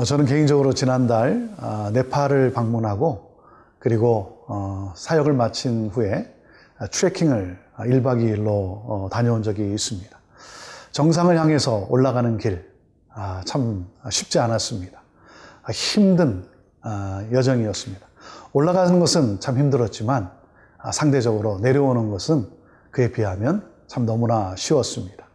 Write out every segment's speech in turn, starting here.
어, 저는 개인적으로 지난달 아, 네팔을 방문하고 그리고 어, 사역을 마친 후에 트레킹을 1박 2일로 어, 다녀온 적이 있습니다. 정상을 향해서 올라가는 길, 아, 참 쉽지 않았습니다. 아, 힘든 여정이었습니다. 올라가는 것은 참 힘들었지만 상대적으로 내려오는 것은 그에 비하면 참 너무나 쉬웠습니다.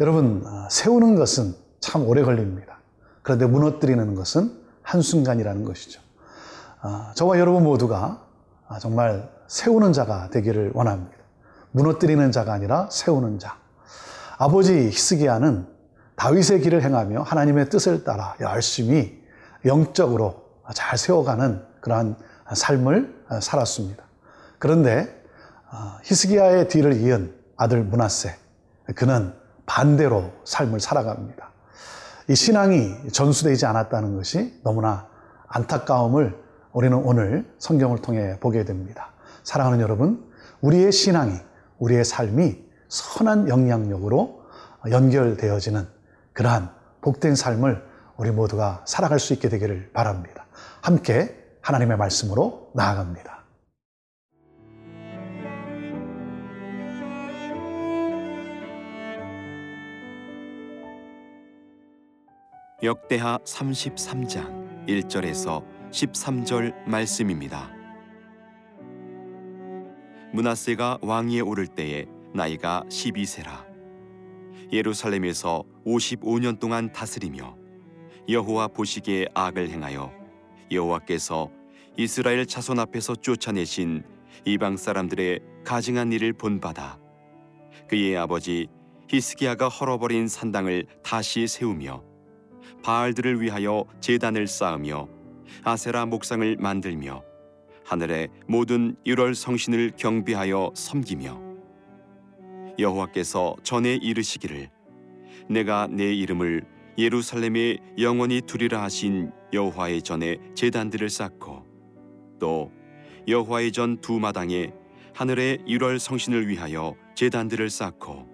여러분, 세우는 것은 참 오래 걸립니다. 그런데 무너뜨리는 것은 한순간이라는 것이죠. 아, 저와 여러분 모두가 아, 정말 세우는 자가 되기를 원합니다. 무너뜨리는 자가 아니라 세우는 자. 아버지 히스기야는 다윗의 길을 행하며 하나님의 뜻을 따라 열심히 영적으로 잘 세워가는 그러한 삶을 살았습니다. 그런데 아, 히스기야의 뒤를 이은 아들 문하세 그는 반대로 삶을 살아갑니다. 이 신앙이 전수되지 않았다는 것이 너무나 안타까움을 우리는 오늘 성경을 통해 보게 됩니다. 사랑하는 여러분, 우리의 신앙이, 우리의 삶이 선한 영향력으로 연결되어지는 그러한 복된 삶을 우리 모두가 살아갈 수 있게 되기를 바랍니다. 함께 하나님의 말씀으로 나아갑니다. 역대하 33장 1절에서 13절 말씀입니다. 문하세가 왕위에 오를 때에 나이가 12세라. 예루살렘에서 55년 동안 다스리며 여호와 보시기에 악을 행하여 여호와께서 이스라엘 자손 앞에서 쫓아내신 이방 사람들의 가증한 일을 본받아 그의 아버지 히스기야가 헐어버린 산당을 다시 세우며 바알들을 위하여 제단을 쌓으며 아세라 목상을 만들며 하늘의 모든 1월 성신을 경배하여 섬기며 여호와께서 전에 이르시기를 내가 내 이름을 예루살렘에 영원히 두리라 하신 여호와의 전에 제단들을 쌓고 또 여호와의 전 두 마당에 하늘의 1월 성신을 위하여 제단들을 쌓고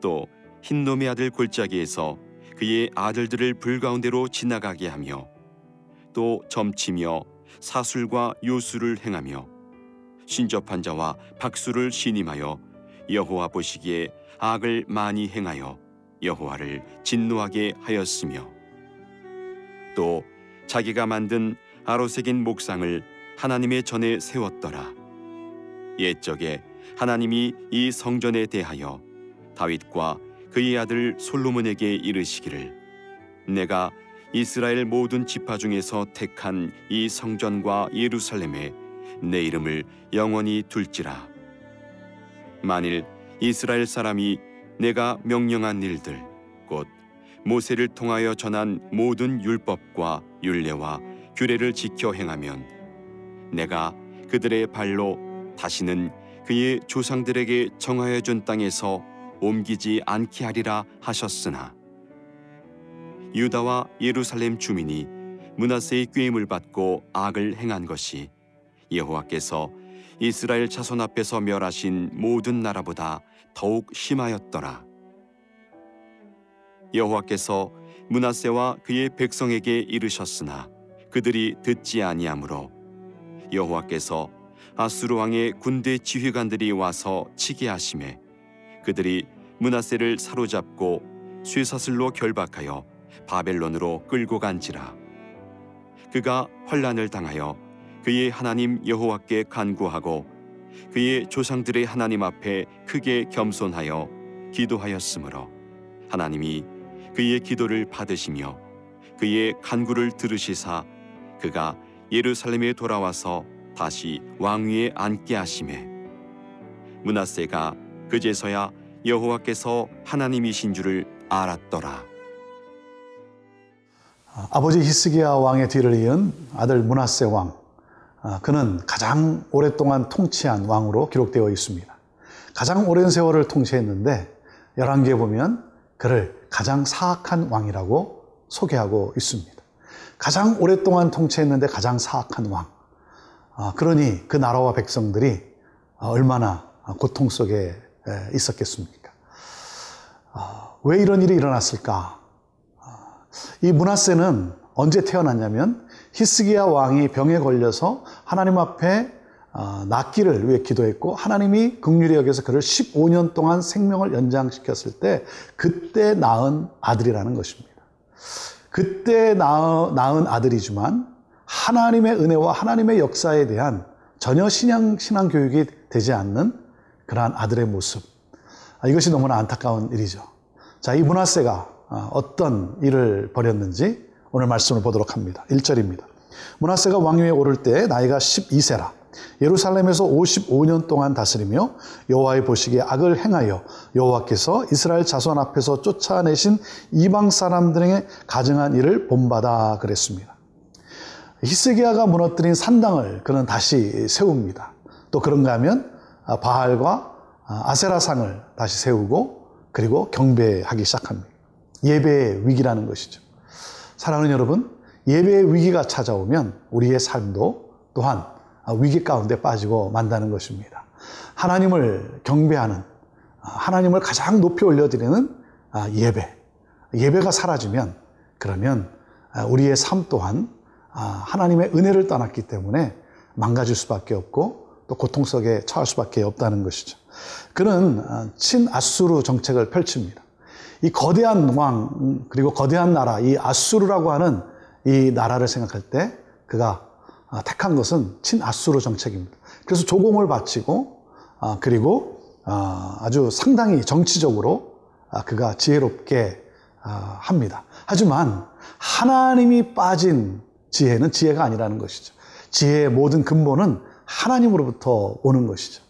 또 흰놈의 아들 골짜기에서 그의 아들들을 불 가운데로 지나가게 하며 또 점치며 사술과 요술을 행하며 신접한 자와 박수를 신임하여 여호와 보시기에 악을 많이 행하여 여호와를 진노하게 하였으며 또 자기가 만든 아로색인 목상을 하나님의 전에 세웠더라. 옛적에 하나님이 이 성전에 대하여 다윗과 그의 아들 솔로몬에게 이르시기를 내가 이스라엘 모든 지파 중에서 택한 이 성전과 예루살렘에 내 이름을 영원히 둘지라. 만일 이스라엘 사람이 내가 명령한 일들 곧 모세를 통하여 전한 모든 율법과 율례와 규례를 지켜 행하면 내가 그들의 발로 다시는 그의 조상들에게 정하여 준 땅에서 옮기지 않게 하리라 하셨으나 유다와 예루살렘 주민이 문하세의 꾀임을 받고 악을 행한 것이 여호와께서 이스라엘 자손 앞에서 멸하신 모든 나라보다 더욱 심하였더라. 여호와께서 문하세와 그의 백성에게 이르셨으나 그들이 듣지 아니하므로 여호와께서 아수르 왕의 군대 지휘관들이 와서 치게 하심에 그들이 문하세를 사로잡고 쇠사슬로 결박하여 바벨론으로 끌고 간지라. 그가 환란을 당하여 그의 하나님 여호와께 간구하고 그의 조상들의 하나님 앞에 크게 겸손하여 기도하였으므로 하나님이 그의 기도를 받으시며 그의 간구를 들으시사 그가 예루살렘에 돌아와서 다시 왕위에 앉게 하심에 문하세가 그제서야 여호와께서 하나님이신 줄을 알았더라. 아버지 히스기야 왕의 뒤를 이은 아들 문하세 왕. 아, 그는 가장 오랫동안 통치한 왕으로 기록되어 있습니다. 가장 오랜 세월을 통치했는데 열왕기에 보면 그를 가장 사악한 왕이라고 소개하고 있습니다. 가장 오랫동안 통치했는데 가장 사악한 왕. 아, 그러니 그 나라와 백성들이 얼마나 고통 속에 있었겠습니까? 아, 왜 이런 일이 일어났을까? 아, 이 문하세는 언제 태어났냐면 히스기야 왕이 병에 걸려서 하나님 앞에 어, 낫기를 위해 기도했고 하나님이 극률이 여겨서 그를 15년 동안 생명을 연장시켰을 때 그때 낳은 아들이라는 것입니다. 그때 낳은 아들이지만 하나님의 은혜와 하나님의 역사에 대한 전혀 신앙, 신앙 교육이 되지 않는 그러한 아들의 모습. 아, 이것이 너무나 안타까운 일이죠. 자, 이 문하세가 어, 어떤 일을 벌였는지 오늘 말씀을 보도록 합니다. 1절입니다. 문하세가 왕위에 오를 때 나이가 12세라. 예루살렘에서 55년 동안 다스리며 여호와의 보시기에 악을 행하여 여호와께서 이스라엘 자손 앞에서 쫓아내신 이방 사람들에게 가증한 일을 본받아 그랬습니다. 히스기야가 무너뜨린 산당을 그는 다시 세웁니다. 또 그런가 하면 바알과 아세라상을 다시 세우고 그리고 경배하기 시작합니다. 예배의 위기라는 것이죠. 사랑하는 여러분, 예배의 위기가 찾아오면 우리의 삶도 또한 위기 가운데 빠지고 만다는 것입니다. 하나님을 경배하는, 하나님을 가장 높이 올려드리는 예배. 예배가 사라지면 그러면 우리의 삶 또한 하나님의 은혜를 떠났기 때문에 망가질 수밖에 없고 또 고통 속에 처할 수밖에 없다는 것이죠. 그는 친아수르 정책을 펼칩니다. 이 거대한 왕 그리고 거대한 나라 이 아수르라고 하는 이 나라를 생각할 때 그가 아, 택한 것은 친아수르 정책입니다. 그래서 조공을 바치고 아, 그리고 아, 아주 상당히 정치적으로 그가 지혜롭게 합니다. 하지만 하나님이 빠진 지혜는 지혜가 아니라는 것이죠. 지혜의 모든 근본은 하나님으로부터 오는 것이죠.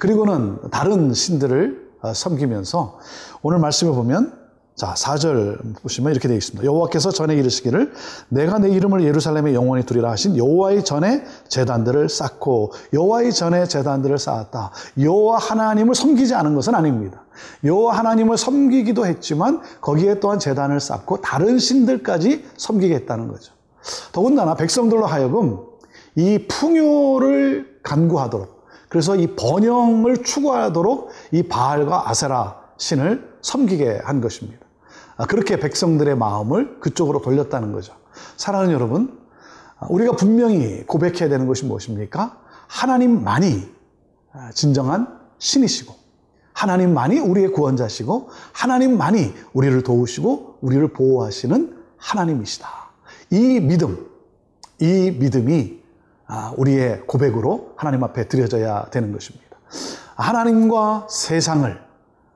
그리고는 다른 신들을 섬기면서 오늘 말씀을 보면 자, 4절 보시면 이렇게 되어 있습니다. 여호와께서 전에 이르시기를 내가 내 이름을 예루살렘에 영원히 두리라 하신 여호와의 전에 재단들을 쌓고 여호와의 전에 재단들을 쌓았다. 여호와 하나님을 섬기지 않은 것은 아닙니다. 여호와 하나님을 섬기기도 했지만 거기에 또한 재단을 쌓고 다른 신들까지 섬기겠다는 거죠. 더군다나 백성들로 하여금 이 풍요를 간구하도록 그래서 이 번영을 추구하도록 이 바알과 아세라 신을 섬기게 한 것입니다. 아, 그렇게 백성들의 마음을 그쪽으로 돌렸다는 거죠. 사랑하는 여러분, 우리가 분명히 고백해야 되는 것이 무엇입니까? 하나님만이 아, 진정한 신이시고, 하나님만이 우리의 구원자시고, 하나님만이 우리를 도우시고, 우리를 보호하시는 하나님이시다. 이 믿음, 이 믿음이 아, 우리의 고백으로 하나님 앞에 드려져야 되는 것입니다. 하나님과 세상을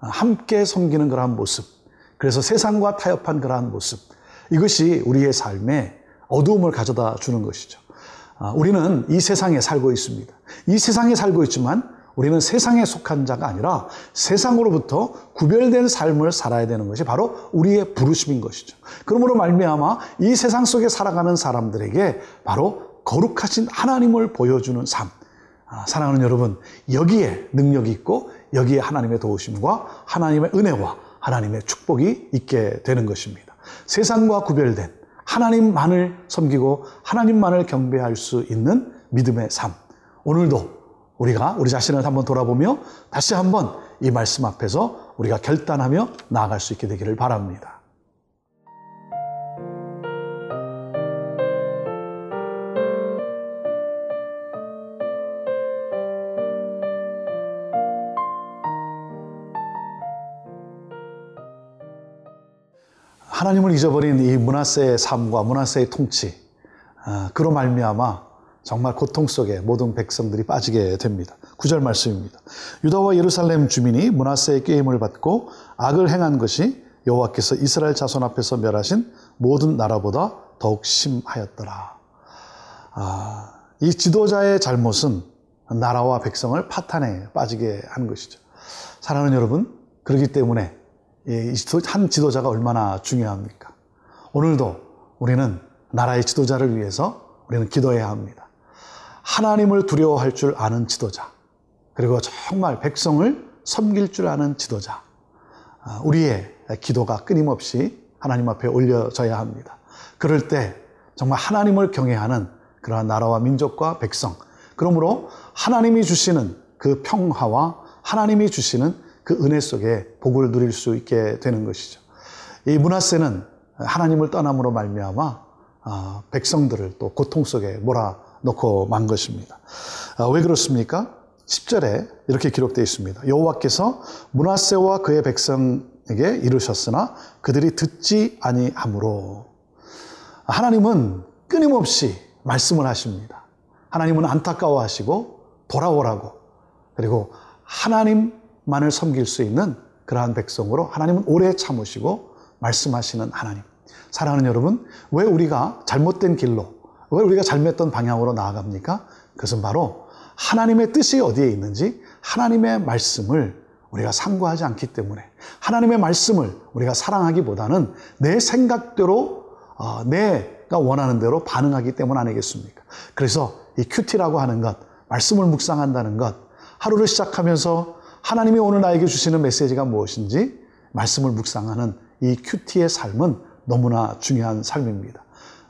함께 섬기는 그러한 모습, 그래서 세상과 타협한 그러한 모습, 이것이 우리의 삶에 어두움을 가져다 주는 것이죠. 아, 우리는 이 세상에 살고 있습니다. 이 세상에 살고 있지만 우리는 세상에 속한 자가 아니라 세상으로부터 구별된 삶을 살아야 되는 것이 바로 우리의 부르심인 것이죠. 그러므로 말미암아 이 세상 속에 살아가는 사람들에게 바로 거룩하신 하나님을 보여주는 삶. 아, 사랑하는 여러분, 여기에 능력이 있고 여기에 하나님의 도우심과 하나님의 은혜와 하나님의 축복이 있게 되는 것입니다. 세상과 구별된 하나님만을 섬기고 하나님만을 경배할 수 있는 믿음의 삶. 오늘도 우리가 우리 자신을 한번 돌아보며 다시 한번 이 말씀 앞에서 우리가 결단하며 나아갈 수 있게 되기를 바랍니다. 하나님을 잊어버린 이 문하세의 삶과 문하세의 통치, 아, 그로 말미암아 정말 고통 속에 모든 백성들이 빠지게 됩니다. 구절 말씀입니다. 유다와 예루살렘 주민이 문하세의 게임을 받고 악을 행한 것이 여호와께서 이스라엘 자손 앞에서 멸하신 모든 나라보다 더욱 심하였더라. 아, 이 지도자의 잘못은 나라와 백성을 파탄에 빠지게 한 것이죠. 사랑하는 여러분, 그렇기 때문에 한 지도자가 얼마나 중요합니까? 오늘도 우리는 나라의 지도자를 위해서 우리는 기도해야 합니다. 하나님을 두려워할 줄 아는 지도자, 그리고 정말 백성을 섬길 줄 아는 지도자, 아, 우리의 기도가 끊임없이 하나님 앞에 올려져야 합니다. 그럴 때 정말 하나님을 경외하는 그러한 나라와 민족과 백성, 그러므로 하나님이 주시는 그 평화와 하나님이 주시는 그 은혜 속에 복을 누릴 수 있게 되는 것이죠. 이 문하세는 하나님을 떠남으로 말미암아 아, 백성들을 또 고통 속에 몰아넣고 만 것입니다. 아, 왜 그렇습니까? 10절에 이렇게 기록되어 있습니다. 여호와께서 문하세와 그의 백성에게 이르셨으나 그들이 듣지 아니하므로 하나님은 끊임없이 말씀을 하십니다. 하나님은 안타까워하시고 돌아오라고 그리고 하나님 만을 섬길 수 있는 그러한 백성으로 하나님은 오래 참으시고 말씀하시는 하나님. 사랑하는 여러분, 왜 우리가 잘못된 길로, 왜 우리가 잘못된 방향으로 나아갑니까? 그것은 바로 하나님의 뜻이 어디에 있는지 하나님의 말씀을 우리가 상고하지 않기 때문에 하나님의 말씀을 우리가 사랑하기보다는 내 생각대로 어, 내가 원하는 대로 반응하기 때문 아니겠습니까? 그래서 이 큐티라고 하는 것, 말씀을 묵상한다는 것, 하루를 시작하면서 하나님이 오늘 나에게 주시는 메시지가 무엇인지 말씀을 묵상하는 이 큐티의 삶은 너무나 중요한 삶입니다.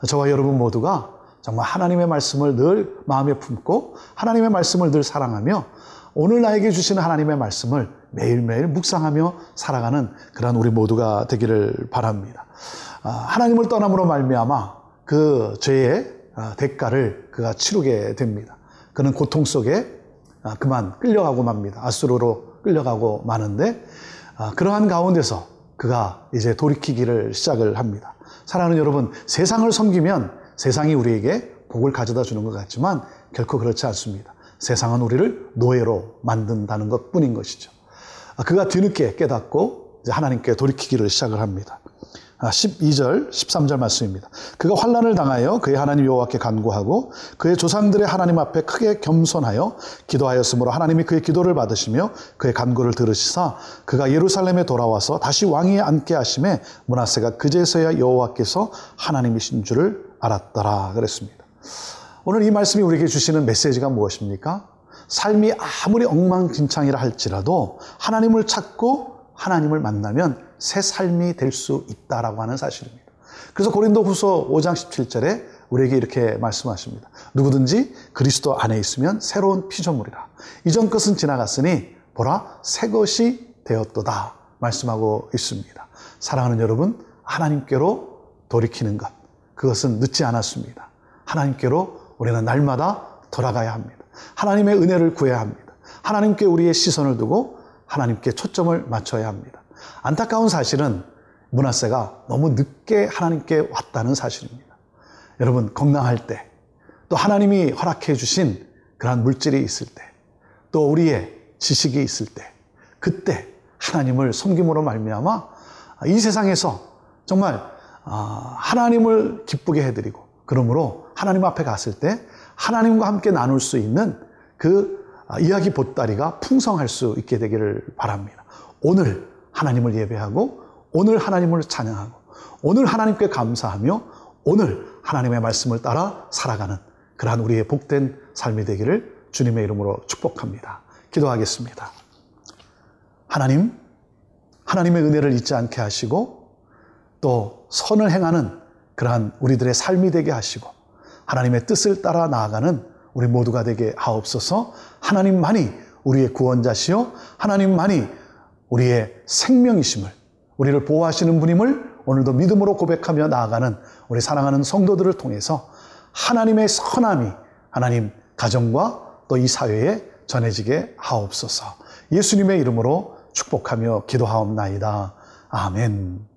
저와 여러분 모두가 정말 하나님의 말씀을 늘 마음에 품고 하나님의 말씀을 늘 사랑하며 오늘 나에게 주시는 하나님의 말씀을 매일매일 묵상하며 살아가는 그런 우리 모두가 되기를 바랍니다. 아, 하나님을 떠남으로 말미암아 그 죄의 아, 대가를 그가 치르게 됩니다. 그는 고통 속에 아, 그만 끌려가고 맙니다. 아수르로 끌려가고 마는데 그러한 가운데서 그가 이제 돌이키기를 시작을 합니다. 사랑하는 여러분, 세상을 섬기면 세상이 우리에게 복을 가져다 주는 것 같지만 결코 그렇지 않습니다. 세상은 우리를 노예로 만든다는 것 뿐인 것이죠. 아, 그가 뒤늦게 깨닫고 하나님께 돌이키기를 시작을 합니다. 12절, 아, 13절 말씀입니다. 그가 환란을 당하여 그의 하나님 여호와께 간구하고 그의 조상들의 하나님 앞에 크게 겸손하여 기도하였으므로 하나님이 그의 기도를 받으시며 그의 간구를 들으시사 그가 예루살렘에 돌아와서 다시 왕위에 앉게 하심에 문하세가 그제서야 여호와께서 하나님이신 줄을 알았더라 그랬습니다. 오늘 이 말씀이 우리에게 주시는 메시지가 무엇입니까? 삶이 아무리 엉망진창이라 할지라도 하나님을 찾고 하나님을 만나면 새 삶이 될 수 있다라고 하는 사실입니다. 그래서 고린도 후서 5장 17절에 우리에게 이렇게 말씀하십니다. 누구든지 그리스도 안에 있으면 새로운 피조물이라. 이전 것은 지나갔으니 보라 새 것이 되었도다. 말씀하고 있습니다. 사랑하는 여러분, 하나님께로 돌이키는 것. 그것은 늦지 않았습니다. 하나님께로 우리는 날마다 돌아가야 합니다. 하나님의 은혜를 구해야 합니다. 하나님께 우리의 시선을 두고 하나님께 초점을 맞춰야 합니다. 안타까운 사실은 문하세가 너무 늦게 하나님께 왔다는 사실입니다. 여러분, 건강할 때, 또 하나님이 허락해 주신 그러한 물질이 있을 때, 또 우리의 지식이 있을 때, 그때 하나님을 섬김으로 말미암아 이 세상에서 정말 아, 하나님을 기쁘게 해드리고 그러므로 하나님 앞에 갔을 때 하나님과 함께 나눌 수 있는 그 아, 이야기 보따리가 풍성할 수 있게 되기를 바랍니다. 오늘 하나님을 예배하고 오늘 하나님을 찬양하고 오늘 하나님께 감사하며 오늘 하나님의 말씀을 따라 살아가는 그러한 우리의 복된 삶이 되기를 주님의 이름으로 축복합니다. 기도하겠습니다. 하나님, 하나님의 은혜를 잊지 않게 하시고 또 선을 행하는 그러한 우리들의 삶이 되게 하시고 하나님의 뜻을 따라 나아가는 우리 모두가 되게 하옵소서 하나님만이 우리의 구원자시요 하나님만이 우리의 생명이심을 우리를 보호하시는 분임을 오늘도 믿음으로 고백하며 나아가는 우리 사랑하는 성도들을 통해서 하나님의 선함이 하나님 가정과 또 이 사회에 전해지게 하옵소서 예수님의 이름으로 축복하며 기도하옵나이다. 아멘.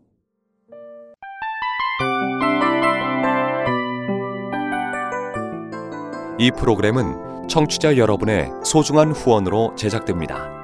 이 프로그램은 청취자 여러분의 소중한 후원으로 제작됩니다.